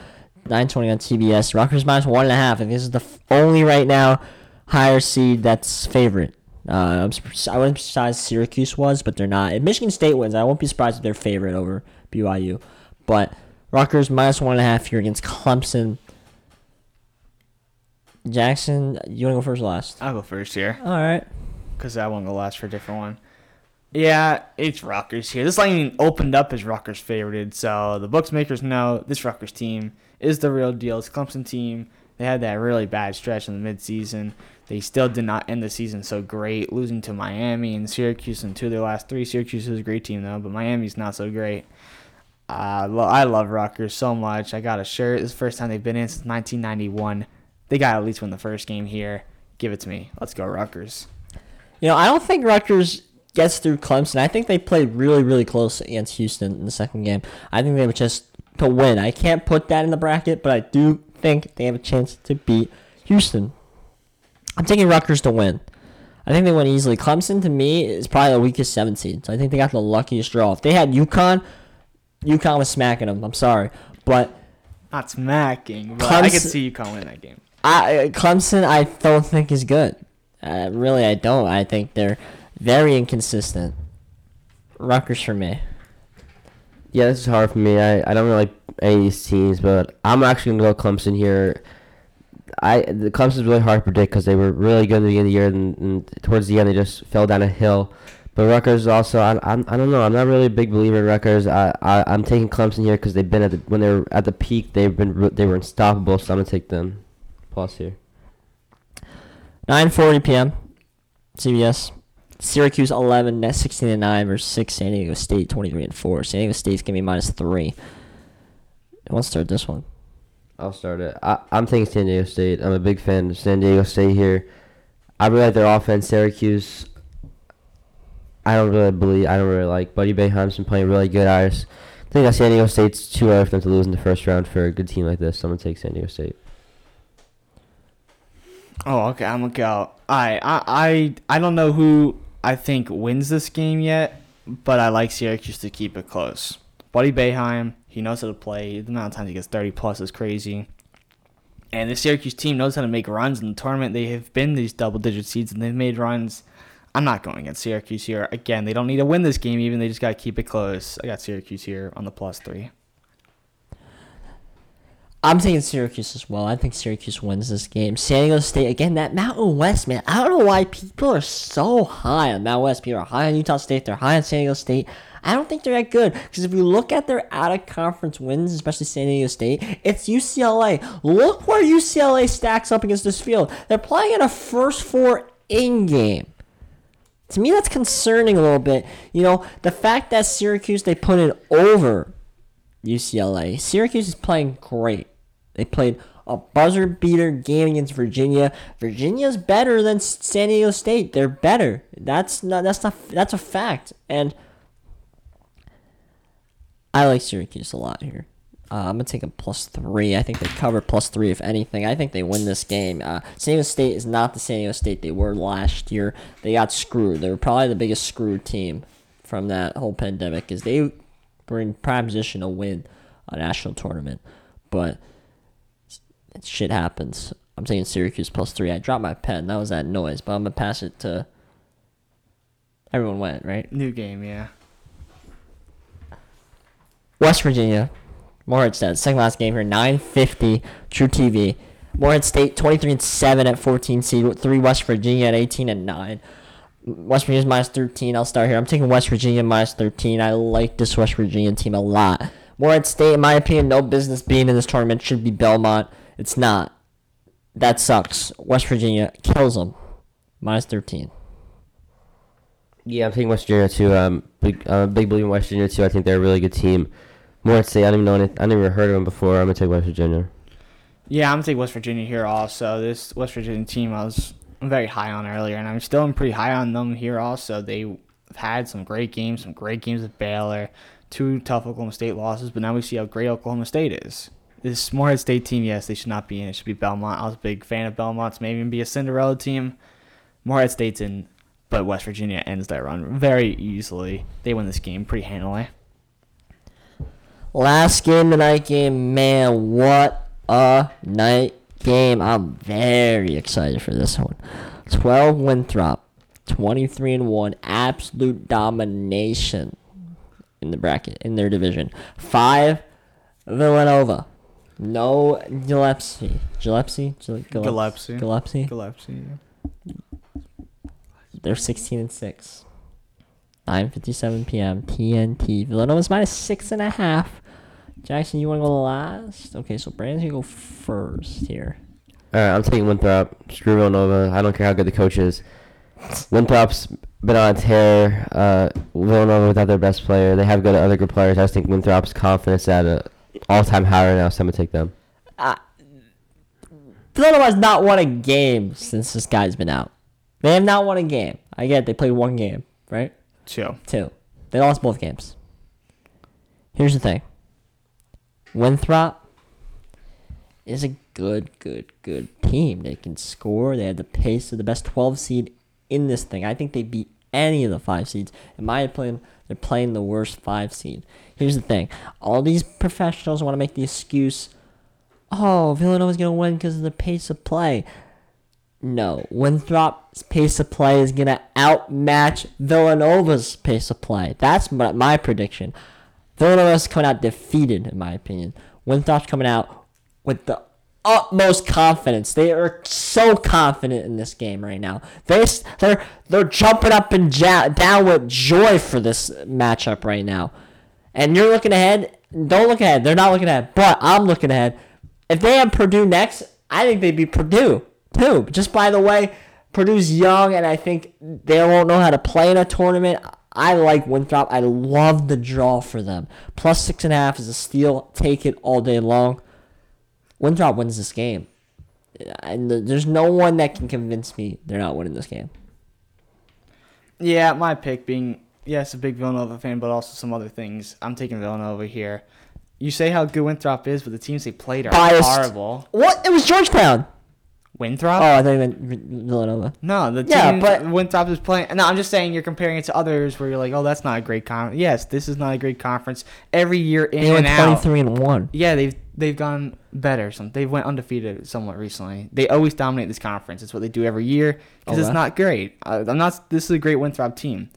920 on TBS. Rutgers minus 1.5. I think this is the f- only right now higher seed that's favorite. Uh, I'm I wasn't surprised Syracuse was, but they're not. If Michigan State wins, I won't be surprised if they're favorite over BYU. But Rutgers minus one and a half here against Clemson. Jackson, you want to go first or last? I'll go first here All right. because I won't go last for a different one. Yeah, it's Rutgers here. This line opened up as Rutgers favorited, so the bookmakers know this Rutgers team is the real deal. It's Clemson team. They had that really bad stretch in the midseason. They still did not end the season so great, losing to Miami and Syracuse in two of their last three. Syracuse is a great team though, but Miami's not so great. Uh, lo- I love Rutgers so much. I got a shirt. This is the first time they've been in since 1991. They got to at least win the first game here. Give it to me. Let's go Rutgers. You know, I don't think Rutgers gets through Clemson. I think they played really, really close against Houston in the second game. I think they were just to win. I can't put that in the bracket, but I do think they have a chance to beat Houston. I'm taking Rutgers to win. I think they win easily. Clemson to me is probably the weakest seven seed, so I think they got the luckiest draw. If they had UConn, UConn was smacking them. I'm sorry, but Not smacking, but I could see come win that game. I Clemson I don't think is good. Uh, really, I don't. I think they're very inconsistent. Rutgers for me. Yeah, this is hard for me. I, I don't really like any of these teams, but I'm actually gonna go Clemson here. I the Clemson's really hard to predict because they were really good at the beginning of the year, and, and towards the end they just fell down a hill. But Rutgers also, I, I'm, I don't know. I'm not really a big believer in Rutgers. I, I I'm taking Clemson here because they've been at the when they were at the peak, they've been they were unstoppable. So I'm gonna take them. Plus here. 9:40 p.m. CBS. Syracuse 11, net 16 and 9 versus 6 San Diego State 23 and 4. San Diego State's gonna be minus 3. Who wants to start this one? I'll start it. I, I'm thinking San Diego State. I'm a big fan of San Diego State here. I really like their offense. Syracuse. I don't really believe. I don't really like Buddy Boeheim's been playing really good. I think that San Diego State's too early for them to lose in the first round for a good team like this. I'm gonna take San Diego State. Oh, okay. I'm gonna go. I I I I don't know who I think wins this game yet, but I like Syracuse to keep it close. Buddy Boeheim, he knows how to play. The amount of times he gets 30 plus is crazy. And the Syracuse team knows how to make runs in the tournament. They have been these double digit seeds and they've made runs. I'm not going against Syracuse here. Again, they don't need to win this game even. They just got to keep it close. I got Syracuse here on the plus three. I'm taking Syracuse as well. I think Syracuse wins this game. San Diego State again. That Mountain West man. I don't know why people are so high on Mountain West. People are high on Utah State. They're high on San Diego State. I don't think they're that good because if you look at their out of conference wins, especially San Diego State, it's UCLA. Look where UCLA stacks up against this field. They're playing in a first four in game. To me, that's concerning a little bit. You know, the fact that Syracuse they put it over UCLA. Syracuse is playing great. They played a buzzer beater game against Virginia. Virginia's better than San Diego State. They're better. That's not. That's not. That's a fact. And I like Syracuse a lot here. Uh, I'm gonna take a plus three. I think they cover plus three if anything. I think they win this game. Uh, San Diego State is not the San Diego State they were last year. They got screwed. They were probably the biggest screwed team from that whole pandemic because they were in prime position to win a national tournament, but shit happens. I'm taking Syracuse plus three. I dropped my pen. That was that noise, but I'm gonna pass it to. Everyone went right. New game, yeah. West Virginia, Morehead State, second last game here, 950, truTV. Morehead State, 23 and 7 at 14 seed, 3 West Virginia at 18 and 9. West Virginia's minus 13. I'll start here. I'm taking West Virginia minus 13. I like this West Virginia team a lot. Morehead State, in my opinion, no business being in this tournament. Should be Belmont. It's not. That sucks. West Virginia kills them. Minus 13. Yeah, I'm taking West Virginia too. Um, big, I'm a big believer in West Virginia too. I think they're a really good team. More State, I don't even know any, I never heard of them before. I'm gonna take West Virginia. Yeah, I'm gonna take West Virginia here also. This West Virginia team I was very high on earlier, and I'm still pretty high on them here also. They've had some great games, some great games with Baylor, two tough Oklahoma State losses, but now we see how great Oklahoma State is. This Morehead State team, yes, they should not be in. It should be Belmont. I was a big fan of Belmont's, maybe even be a Cinderella team. Morehead State's in, but West Virginia ends that run very easily. They win this game pretty handily. Last game, the night game, man, what a night game. I'm very excited for this one. 12 Winthrop, 23 and 1, absolute domination in the bracket in their division. Five, Villanova. No Gillespie. Gillespie? Gil- Gillespie? Gillespie. Gillespie? Gillespie. They're 16 and 6. 9:57 p.m. TNT. Villanova's minus six and a half. Jackson, you want to go last? Okay, so Brandon's gonna go first here. All right, I'm taking Winthrop. Screw Villanova. I don't care how good the coach is. Winthrop's been on a tear. Uh, Villanova without their best player. They have good other good players. I just think Winthrop's confidence at a all-time high right now, so I'm gonna take them. Uh, Villanova has not won a game since this guy's been out. They have not won a game. I get it, they played one game, right? Two. Two. They lost both games. Here's the thing. Winthrop is a good, good, good team. They can score. They have the pace of the best 12 seed in this thing. I think they beat any of the five seeds. In my opinion, they're playing the worst five seed. Here's the thing. All these professionals want to make the excuse, oh, Villanova's going to win because of the pace of play. No, Winthrop's pace of play is going to outmatch Villanova's pace of play. That's my, my prediction. Villanova's coming out defeated, in my opinion. Winthrop's coming out with the utmost confidence. They are so confident in this game right now. They they're they're jumping up and ja- down with joy for this matchup right now. And you're looking ahead. Don't look ahead. They're not looking ahead. But I'm looking ahead. If they have Purdue next, I think they'd be Purdue too. Just by the way, Purdue's young, and I think they won't know how to play in a tournament. I like Winthrop. I love the draw for them. Plus six and a half is a steal. Take it all day long. Winthrop wins this game. And there's no one that can convince me they're not winning this game. Yeah, my pick being yes, a big Villanova fan, but also some other things. I'm taking Villanova here. You say how good Winthrop is, but the teams they played are Biased. horrible. What? It was Georgetown. Winthrop? Oh, I thought you meant Villanova. No, the team Yeah, but- Winthrop is playing. No, I'm just saying you're comparing it to others where you're like, oh, that's not a great conference. Yes, this is not a great conference. Every year in They went and out. 23 and 1. Yeah, they've they've gone better. Some they've went undefeated somewhat recently. They always dominate this conference. It's what they do every year because Oh, it's not great. I'm not. This is a great Winthrop team,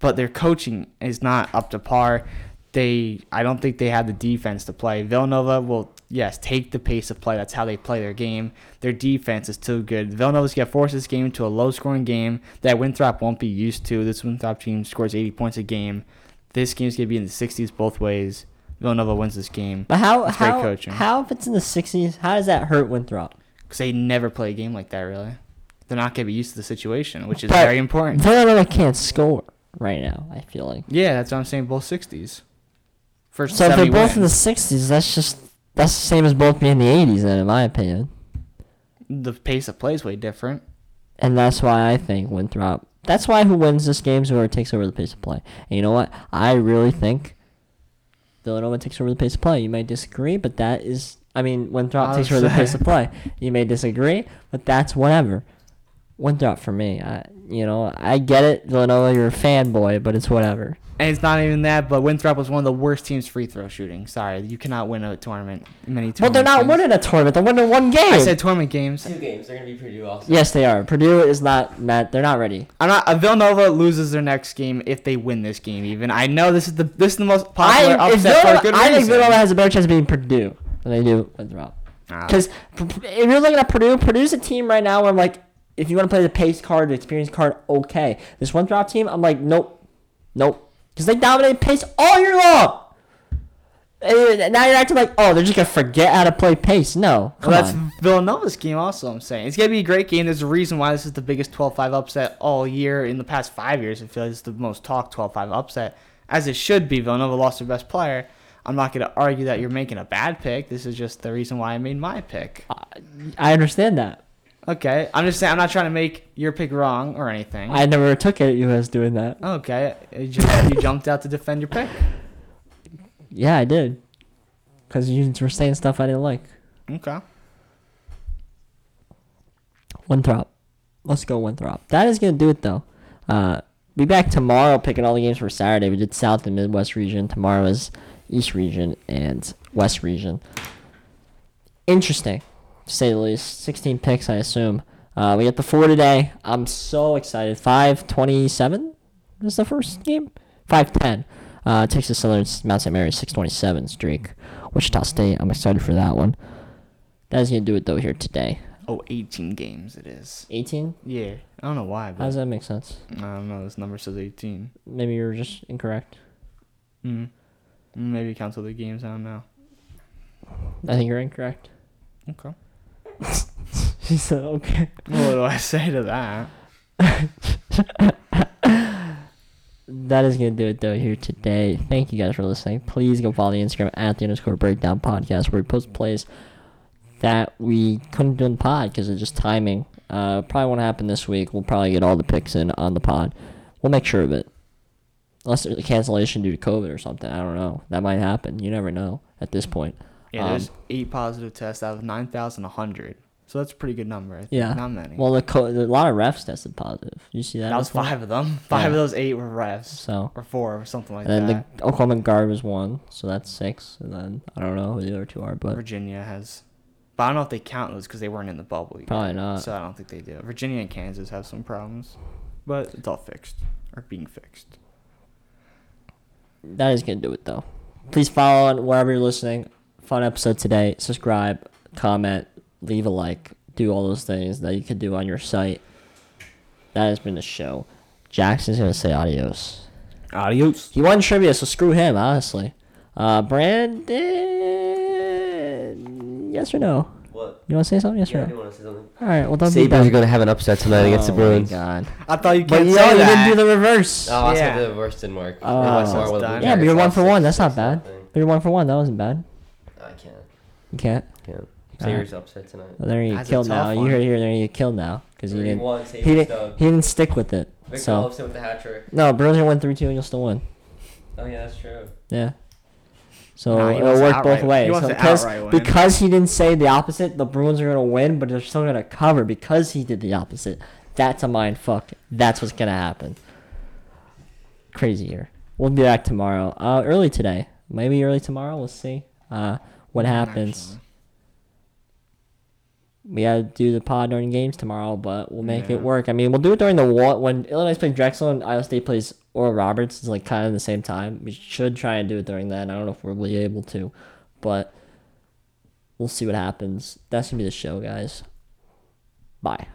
but their coaching is not up to par. They I don't think they have the defense to play. Villanova will yes take the pace of play. That's how they play their game. Their defense is too good. Villanova's gonna force this game into a low scoring game that Winthrop won't be used to. This Winthrop team scores 80 points a game. This game's gonna be in the 60s both ways. Villanova wins this game. But how It's great how coaching. how if it's in the 60s, how does that hurt Winthrop? because they never play a game like that. Really, they're not gonna be used to the situation, which is But very important. Villanova can't score right now, I feel like. Yeah, that's what I'm saying. Both sixties. First So if they're 70 both in the 60s, that's just that's the same as both being in the 80s then in my opinion. the pace of play is way different. And that's why I think Winthrop. That's why who wins this game is whoever takes over the pace of play. And you know what? I really think Villanova takes over the pace of play. You may disagree, but that is. I mean, Winthrop I takes was over the pace of play. You may disagree, but that's whatever. Winthrop for me. I, you know, I get it, Villanova. You're a fanboy, but it's whatever. And it's not even that, but Winthrop was one of the worst teams free throw shooting. Sorry, you cannot win a tournament. Many But they're not games. winning a tournament. They're winning one game. I said tournament games. Two games. They're gonna be Purdue also. yes, they are. Purdue is not. Matt, they're not ready. I'm not. Uh, Villanova loses their next game if they win this game. Even I know this is the this is the most popular I, if upset for a Villanova, good I think. Villanova has a better chance of beating Purdue than they do Winthrop. Ah. Because if you're looking at Purdue, Purdue's a team right now where I'm like, if you want to play the pace card, the experience card, okay. This Winthrop team, I'm like, nope, nope. Because they dominate pace all year long. And now you're acting like, oh, they're just going to forget how to play pace. No. Come Well, that's on. Villanova's game. Also, I'm saying it's gonna be a great game. There's a reason why this is the biggest 12-5 upset all year in the past five years. I feel like it's the most talked 12-5 upset, as it should be. Villanova lost their best player. I'm not gonna argue that you're making a bad pick. This is just the reason why I made my pick. I understand that. Okay, I'm just saying I'm not trying to make your pick wrong or anything. I never took it, you as doing that. okay, you, just, you jumped out to defend your pick. Yeah, I did. Because you were saying stuff I didn't like. Okay. Winthrop. Let's go Winthrop. That is gonna do it though. Uh, be back tomorrow picking all the games for Saturday. We did South and Midwest region. Tomorrow is East region and West region. Interesting, to say the least. 16 picks, I assume. Uh, we get the four today. I'm so excited. 527 is the first game. 510. Uh, Texas Southern Mount St. Mary's 627 streak. Wichita State. I'm excited for that one. That is gonna do it though here today. Oh, 18 games it is. 18. Yeah. I don't know why, How does that make sense? I don't know. This number says 18. Maybe you're just incorrect. Mm. Maybe cancel the games. I don't know. I think you're incorrect. Okay. <laughs> He said okay. what do I say to that? <laughs> That is gonna do it though here today. Thank you guys for listening. Please go follow the Instagram at the underscore breakdown podcast where we post plays that we couldn't do in the pod because of just timing. Uh, probably won't happen this week. We'll probably get all the picks in on the pod. We'll make sure of it. Unless there's a cancellation due to COVID or something. I don't know. That might happen. You never know at this point. Yeah, Um, there's eight positive tests out of 9,100. So that's a pretty good number. I think. Yeah. Not many. Well, the co- a lot of refs tested positive. You see that? that was before? five of them. Five Yeah. of those eight were refs. So Or four or something like that. and then the Oklahoma guard was one, so that's six. And then I don't know who the other two are, but Virginia has. But I don't know if they count those because they weren't in the bubble yet. Probably not. So I don't think they do. Virginia and Kansas have some problems. But it's all fixed. Or being fixed. that is gonna do it though. Please follow on wherever you're listening. Fun episode today. Subscribe, comment, leave a like, do all those things that you could do on your site. That has been the show. Jackson's gonna say adios. Adios. He won trivia, so screw him, honestly. Uh, Brandon, yes or no? What? You want to say something? Yes Yeah, I or do no? want to say something. All right. Well, don't be Sabres are going to have an upset tonight against the Oh Bruins. my god. I thought you But can't you, say know, you that. didn't do the reverse. Oh, I Yeah. said the reverse didn't work. Oh. It went So somewhere it's with the done. Blue yeah, but you're one lost for one. six- That's not bad. nothing. But you're one for one. That wasn't bad. I can't. You can't. Can't. All right. Sabres upset tonight. Well, there you get That's a killed tough now. You one. heard here. There you get killed now because he didn't. one, He didn't. dub. He didn't stick with it. Victor so Olofsson with the hat trick. no, Bruins are win three two and you'll still win. Oh yeah, that's true. Yeah. So Nah, it'll work both ways. So because because he didn't say the opposite, the Bruins are gonna win, but they're still gonna cover because he did the opposite. That's a mind fuck. That's what's gonna happen. Crazy here. We'll be back tomorrow. Uh, early today. Maybe early tomorrow. We'll see. Uh, what happens. Actually. We gotta do the pod during games tomorrow, but we'll make Yeah. it work. I mean, we'll do it during the wa- when Illinois plays Drexel and Iowa State plays Oral Roberts. It's like kind of the same time. We should try and do it during that. I don't know if we're really able to, but we'll see what happens. That's gonna be the show, guys. Bye.